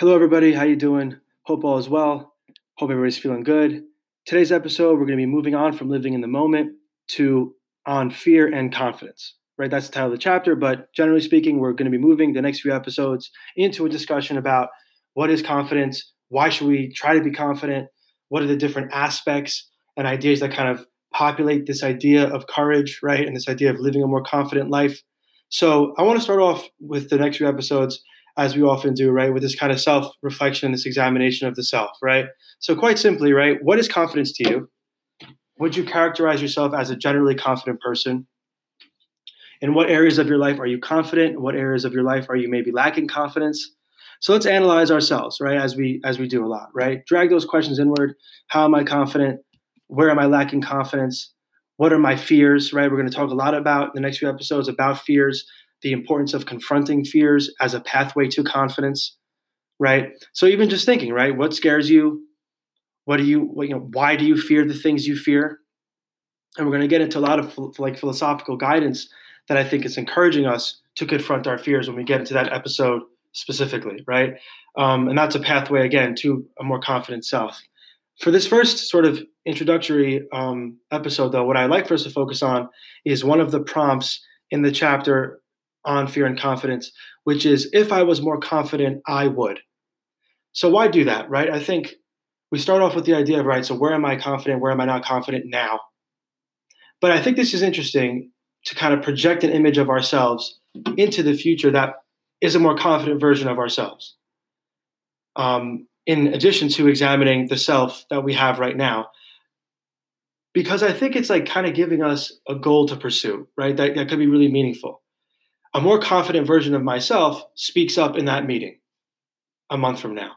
Hello, everybody. How you doing? Hope all is well. Hope everybody's feeling good. Today's episode, we're going to be moving on from living in the moment to on fear and confidence. Right, that's the title of the chapter. But generally speaking, we're going to be moving the next few episodes into a discussion about what is confidence, why should we try to be confident, what are the different aspects and ideas that kind of populate this idea of courage, right, and this idea of living a more confident life. So I want to start off with the next few episodes as we often do, right, with this kind of self reflection and this examination of the self, right? So, quite simply, right, what is confidence to you? Would you characterize yourself as a generally confident person? In what areas of your life are you confident? What areas of your life are you maybe lacking confidence? So let's analyze ourselves, right, as we as we do a lot, right? Drag those questions inward. How am I confident? Where am I lacking confidence? What are my fears, right? We're going to talk a lot about the next few episodes about fears the importance of confronting fears as a pathway to confidence, right? So even just thinking, right, what scares you? What do you, what, you know, why do you fear the things you fear? And we're going to get into a lot of like philosophical guidance that I think is encouraging us to confront our fears when we get into that episode specifically, right? Um, and that's a pathway again to a more confident self. For this first sort of introductory um, episode, though, what I like for us to focus on is one of the prompts in the chapter on fear and confidence, which is if I was more confident, I would. So why do that, right? I think we start off with the idea of, right, so where am I confident? Where am I not confident now? But I think this is interesting to kind of project an image of ourselves into the future that is a more confident version of ourselves. Um, in addition to examining the self that we have right now. Because I think it's like kind of giving us a goal to pursue, right? That, that could be really meaningful a more confident version of myself speaks up in that meeting a month from now.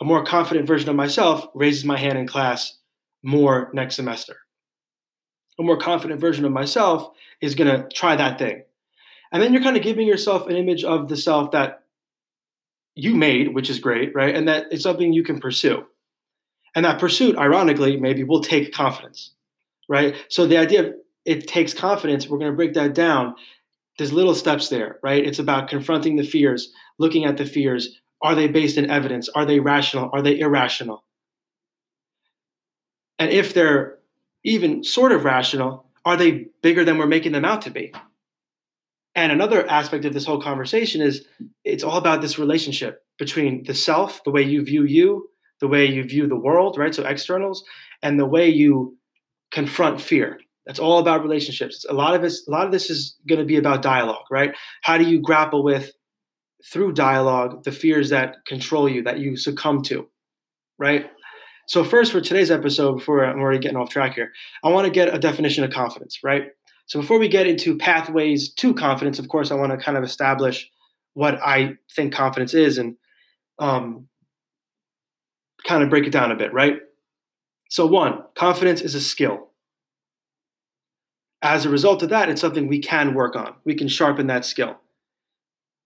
A more confident version of myself raises my hand in class more next semester. A more confident version of myself is going to try that thing. And then you're kind of giving yourself an image of the self that you made, which is great, right? And that it's something you can pursue. And that pursuit, ironically, maybe will take confidence, right? So the idea of it takes confidence, we're going to break that down there's little steps there, right? It's about confronting the fears, looking at the fears. Are they based in evidence? Are they rational? Are they irrational? And if they're even sort of rational, are they bigger than we're making them out to be? And another aspect of this whole conversation is it's all about this relationship between the self, the way you view you, the way you view the world, right? So externals, and the way you confront fear. That's all about relationships. A lot of this, a lot of this is going to be about dialogue, right? How do you grapple with through dialogue the fears that control you, that you succumb to, right? So first, for today's episode, before I'm already getting off track here, I want to get a definition of confidence, right? So before we get into pathways to confidence, of course, I want to kind of establish what I think confidence is and um, kind of break it down a bit, right? So one, confidence is a skill as a result of that, it's something we can work on. We can sharpen that skill.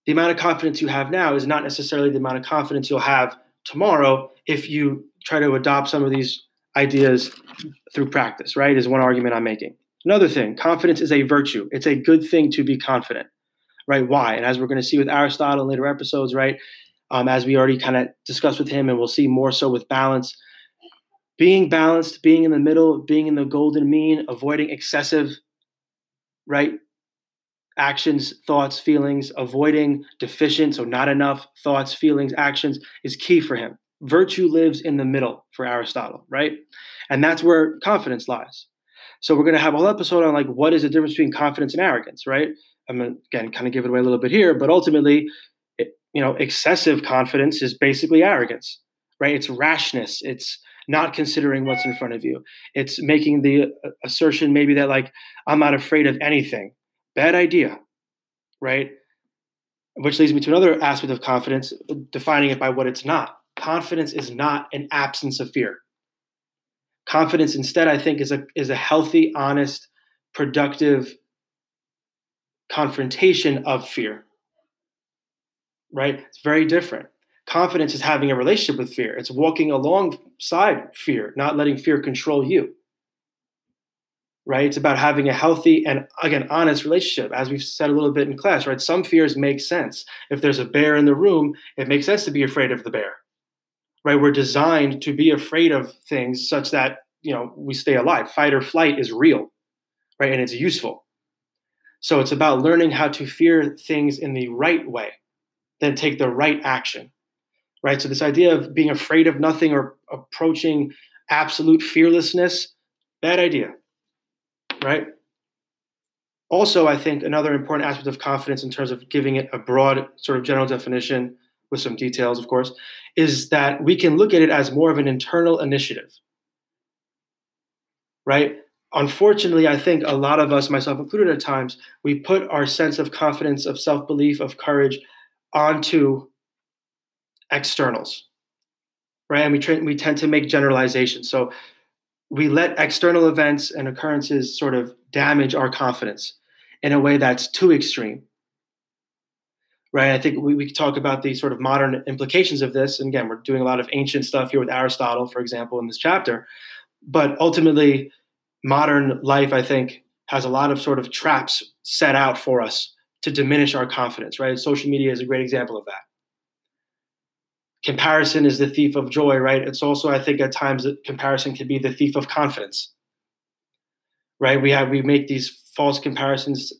The amount of confidence you have now is not necessarily the amount of confidence you'll have tomorrow if you try to adopt some of these ideas through practice, right? Is one argument I'm making. Another thing, confidence is a virtue. It's a good thing to be confident, right? Why? And as we're going to see with Aristotle in later episodes, right? Um, as we already kind of discussed with him, and we'll see more so with balance, being balanced, being in the middle, being in the golden mean, avoiding excessive right? Actions, thoughts, feelings, avoiding deficient, so not enough thoughts, feelings, actions is key for him. Virtue lives in the middle for Aristotle, right? And that's where confidence lies. So we're going to have a whole episode on like what is the difference between confidence and arrogance, right? I'm to again kind of give it away a little bit here, but ultimately, it, you know, excessive confidence is basically arrogance, right? It's rashness. It's not considering what's in front of you. It's making the uh, assertion maybe that like I'm not afraid of anything. Bad idea, right? Which leads me to another aspect of confidence, defining it by what it's not. Confidence is not an absence of fear. Confidence instead I think is a is a healthy, honest, productive confrontation of fear. Right? It's very different. Confidence is having a relationship with fear. It's walking alongside fear, not letting fear control you. right? It's about having a healthy and again honest relationship, as we've said a little bit in class, right? Some fears make sense. If there's a bear in the room, it makes sense to be afraid of the bear, right? We're designed to be afraid of things such that you know we stay alive. Fight or flight is real, right? And it's useful. So it's about learning how to fear things in the right way, then take the right action, right? So this idea of being afraid of nothing or approaching absolute fearlessness, bad idea right? Also, I think another important aspect of confidence in terms of giving it a broad sort of general definition with some details, of course, is that we can look at it as more of an internal initiative, right? Unfortunately, I think a lot of us, myself included at times, we put our sense of confidence, of self belief, of courage onto externals, right? And we, tra- we tend to make generalizations. So we let external events and occurrences sort of damage our confidence in a way that's too extreme. Right? I think we, we talk about the sort of modern implications of this. And again, we're doing a lot of ancient stuff here with Aristotle, for example, in this chapter. But ultimately, modern life, I think, has a lot of sort of traps set out for us to diminish our confidence, right? Social media is a great example of that comparison is the thief of joy, right? It's also, I think, at times that comparison can be the thief of confidence, right? We have we make these false comparisons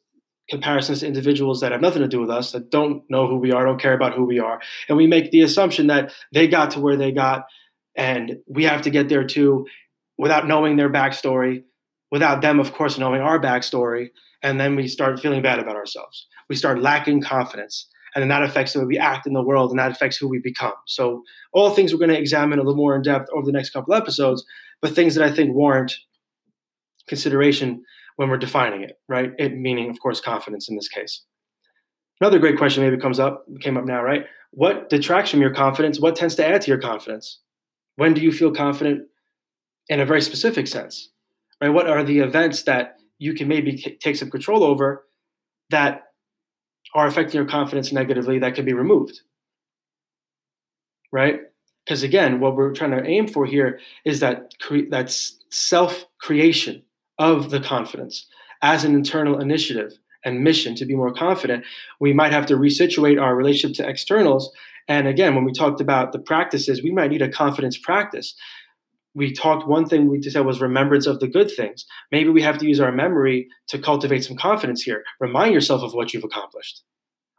comparisons to individuals that have nothing to do with us, that don't know who we are, don't care about who we are, and we make the assumption that they got to where they got, and we have to get there too, without knowing their backstory, without them, of course, knowing our backstory, and then we start feeling bad about ourselves. We start lacking confidence and then that affects the way we act in the world and that affects who we become. So all things we're going to examine a little more in depth over the next couple episodes but things that i think warrant consideration when we're defining it right? It meaning of course confidence in this case. Another great question maybe comes up came up now right? What detracts from your confidence? What tends to add to your confidence? When do you feel confident in a very specific sense right? What are the events that you can maybe take some control over that are affecting your confidence negatively that can be removed. Right? Because again, what we're trying to aim for here is that cre- that's self creation of the confidence as an internal initiative and mission to be more confident. We might have to resituate our relationship to externals. And again, when we talked about the practices, we might need a confidence practice we talked one thing we said was remembrance of the good things. Maybe we have to use our memory to cultivate some confidence here. Remind yourself of what you've accomplished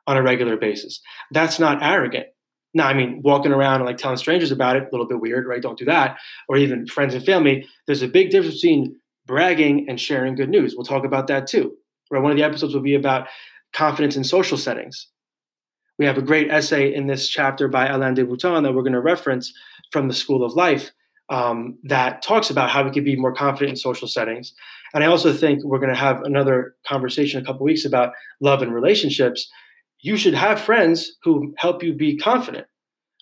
on a regular basis. That's not arrogant. Now, I mean, walking around and like telling strangers about it, a little bit weird, right? Don't do that. Or even friends and family. There's a big difference between bragging and sharing good news. We'll talk about that too. Right? One of the episodes will be about confidence in social settings. We have a great essay in this chapter by Alain de Botton that we're going to reference from the School of Life um, that talks about how we can be more confident in social settings. And I also think we're going to have another conversation a couple weeks about love and relationships. You should have friends who help you be confident,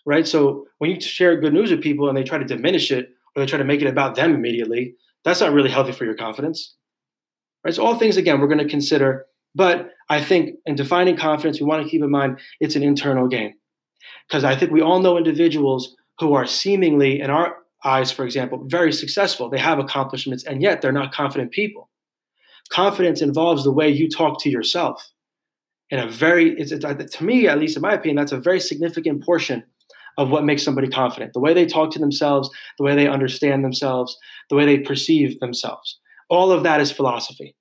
right? So when you share good news with people and they try to diminish it or they try to make it about them immediately, that's not really healthy for your confidence, right? So all things again we're going to consider. But I think in defining confidence, we want to keep in mind it's an internal game because I think we all know individuals who are seemingly in our eyes, for example, very successful. They have accomplishments, and yet they're not confident people. Confidence involves the way you talk to yourself. In a very, it's, it's, to me, at least in my opinion, that's a very significant portion of what makes somebody confident. The way they talk to themselves, the way they understand themselves, the way they perceive themselves. All of that is philosophy,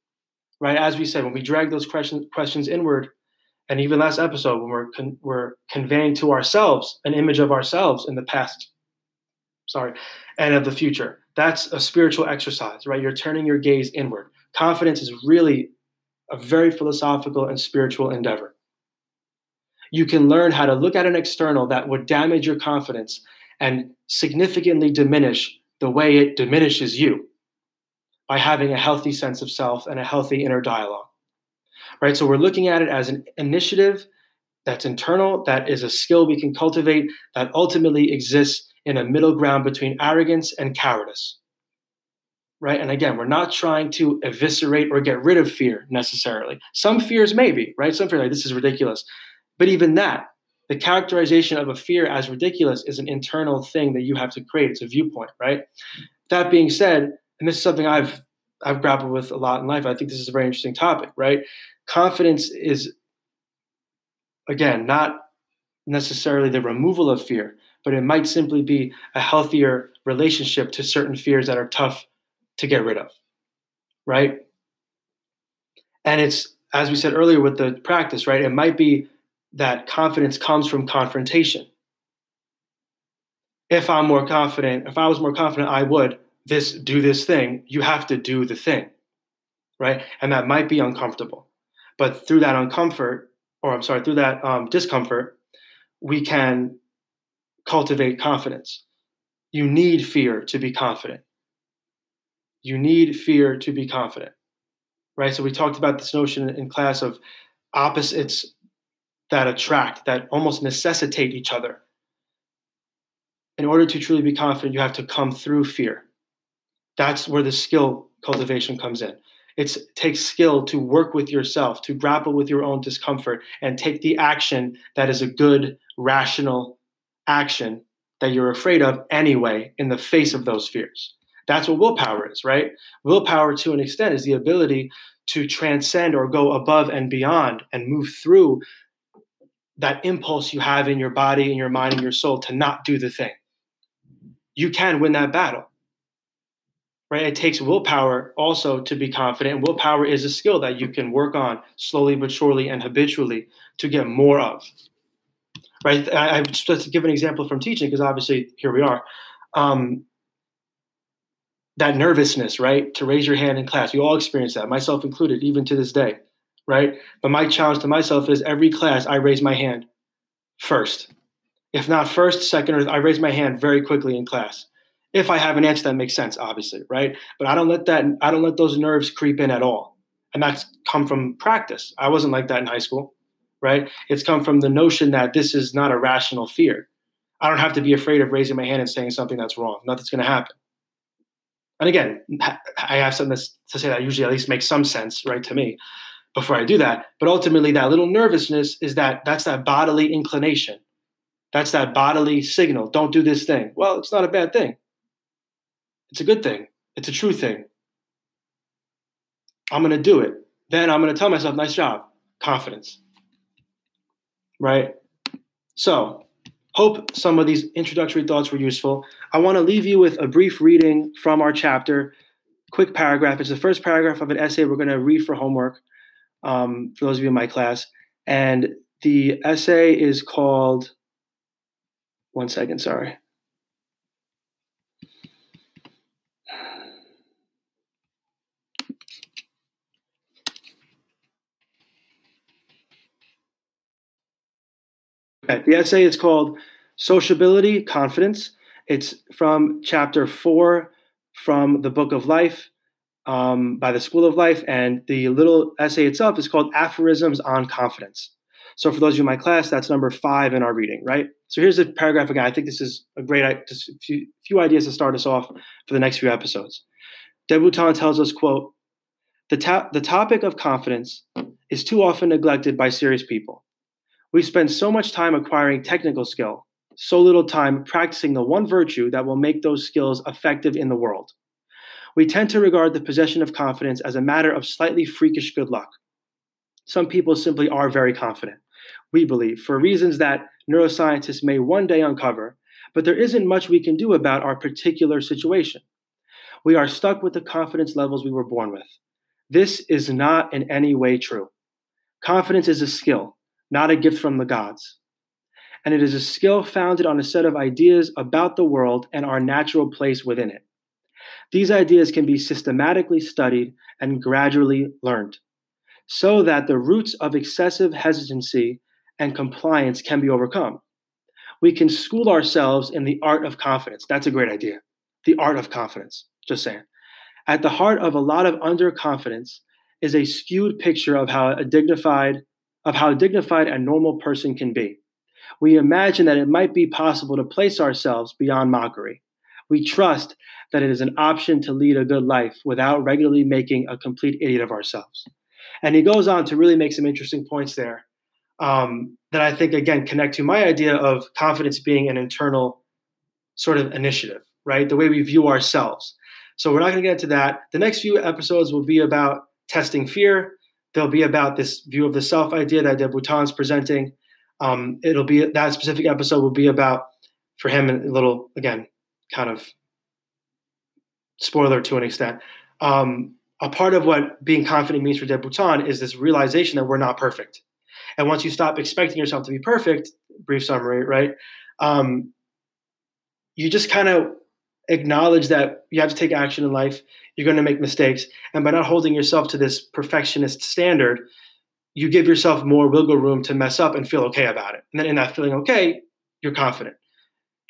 right? As we said, when we drag those questions, questions inward, and even last episode, when we're, con- we're conveying to ourselves an image of ourselves in the past sorry, and of the future. That's a spiritual exercise, right? You're turning your gaze inward. Confidence is really a very philosophical and spiritual endeavor. You can learn how to look at an external that would damage your confidence and significantly diminish the way it diminishes you by having a healthy sense of self and a healthy inner dialogue. Right? So we're looking at it as an initiative that's internal, that is a skill we can cultivate, that ultimately exists in a middle ground between arrogance and cowardice. Right? And again, we're not trying to eviscerate or get rid of fear necessarily. Some fears maybe, right? Some fear like this is ridiculous. But even that, the characterization of a fear as ridiculous is an internal thing that you have to create. It's a viewpoint, right? That being said, and this is something I've I've grappled with a lot in life. I think this is a very interesting topic, right? Confidence is, again, not necessarily the removal of fear, but it might simply be a healthier relationship to certain fears that are tough to get rid of, right? And it's, as we said earlier with the practice, right? It might be that confidence comes from confrontation. If I'm more confident, if I was more confident, I would this do this thing. You have to do the thing, right? And that might be uncomfortable, but through that uncomfort, or I'm sorry, through that um, discomfort, we can cultivate confidence. You need fear to be confident. You need fear to be confident, right? So we talked about this notion in class of opposites that attract, that almost necessitate each other. In order to truly be confident, you have to come through fear. That's where the skill cultivation comes in. It takes skill to work with yourself, to grapple with your own discomfort, and take the action that is a good, rational action that you're afraid of anyway in the face of those fears. That's what willpower is, right? Willpower, to an extent, is the ability to transcend or go above and beyond and move through that impulse you have in your body, in your mind, in your soul to not do the thing. You can win that battle right? It takes willpower also to be confident. Willpower is a skill that you can work on slowly but surely and habitually to get more of, right? I, I just give an example from teaching because obviously here we are. Um, that nervousness, right? To raise your hand in class. We all experience that, myself included, even to this day, right? But my challenge to myself is every class I raise my hand first. If not first, second, or I raise my hand very quickly in class if I have an answer that makes sense, obviously, right? But I don't let that I don't let those nerves creep in at all. And that's come from practice. I wasn't like that in high school, right? It's come from the notion that this is not a rational fear. I don't have to be afraid of raising my hand and saying something that's wrong. Nothing's going to happen. And again, I have something to say that usually at least makes some sense, right, to me before I do that. But ultimately, that little nervousness is that that's that bodily inclination. That's that bodily signal. Don't do this thing. Well, it's not a bad thing. It's a good thing. It's a true thing. I'm going to do it. Then I'm going to tell myself, nice job, confidence. Right? So, hope some of these introductory thoughts were useful. I want to leave you with a brief reading from our chapter. Quick paragraph. It's the first paragraph of an essay we're going to read for homework um, for those of you in my class. And the essay is called, one second, sorry. The essay is called Sociability, Confidence. It's from chapter four from the Book of Life um, by the School of Life, and the little essay itself is called Aphorisms on Confidence. So, for those of you in my class, that's number five in our reading, right? So, here's the paragraph again. I think this is a great, just a few, few ideas to start us off for the next few episodes. De Botton tells us, quote, the, ta- the topic of confidence is too often neglected by serious people. We spend so much time acquiring technical skill, so little time practicing the one virtue that will make those skills effective in the world. We tend to regard the possession of confidence as a matter of slightly freakish good luck. Some people simply are very confident, we believe, for reasons that neuroscientists may one day uncover, but there isn't much we can do about our particular situation. We are stuck with the confidence levels we were born with. This is not in any way true. Confidence is a skill, not a gift from the gods. And it is a skill founded on a set of ideas about the world and our natural place within it. These ideas can be systematically studied and gradually learned so that the roots of excessive hesitancy and compliance can be overcome. We can school ourselves in the art of confidence. That's a great idea. The art of confidence, just saying. At the heart of a lot of underconfidence is a skewed picture of how a dignified, of how dignified a normal person can be. We imagine that it might be possible to place ourselves beyond mockery. We trust that it is an option to lead a good life without regularly making a complete idiot of ourselves. And he goes on to really make some interesting points there um, that I think, again, connect to my idea of confidence being an internal sort of initiative, right? The way we view ourselves. So we're not going to get into that. The next few episodes will be about testing fear. They'll be about this view of the self idea that De Botton's presenting. Um, it'll be that specific episode will be about for him a little again kind of spoiler to an extent. Um, a part of what being confident means for De Botton is this realization that we're not perfect. And once you stop expecting yourself to be perfect, brief summary, right? Um, you just kind of acknowledge that you have to take action in life. You're going to make mistakes. And by not holding yourself to this perfectionist standard, you give yourself more wiggle room to mess up and feel okay about it. And then in that feeling okay, you're confident.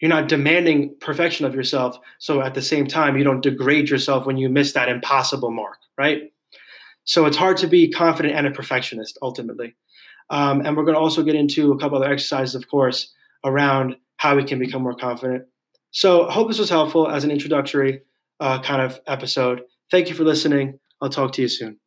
You're not demanding perfection of yourself. So at the same time, you don't degrade yourself when you miss that impossible mark, right? So it's hard to be confident and a perfectionist ultimately. Um, and we're going to also get into a couple other exercises, of course, around how we can become more confident. So I hope this was helpful as an introductory uh, kind of episode. Thank you for listening. I'll talk to you soon.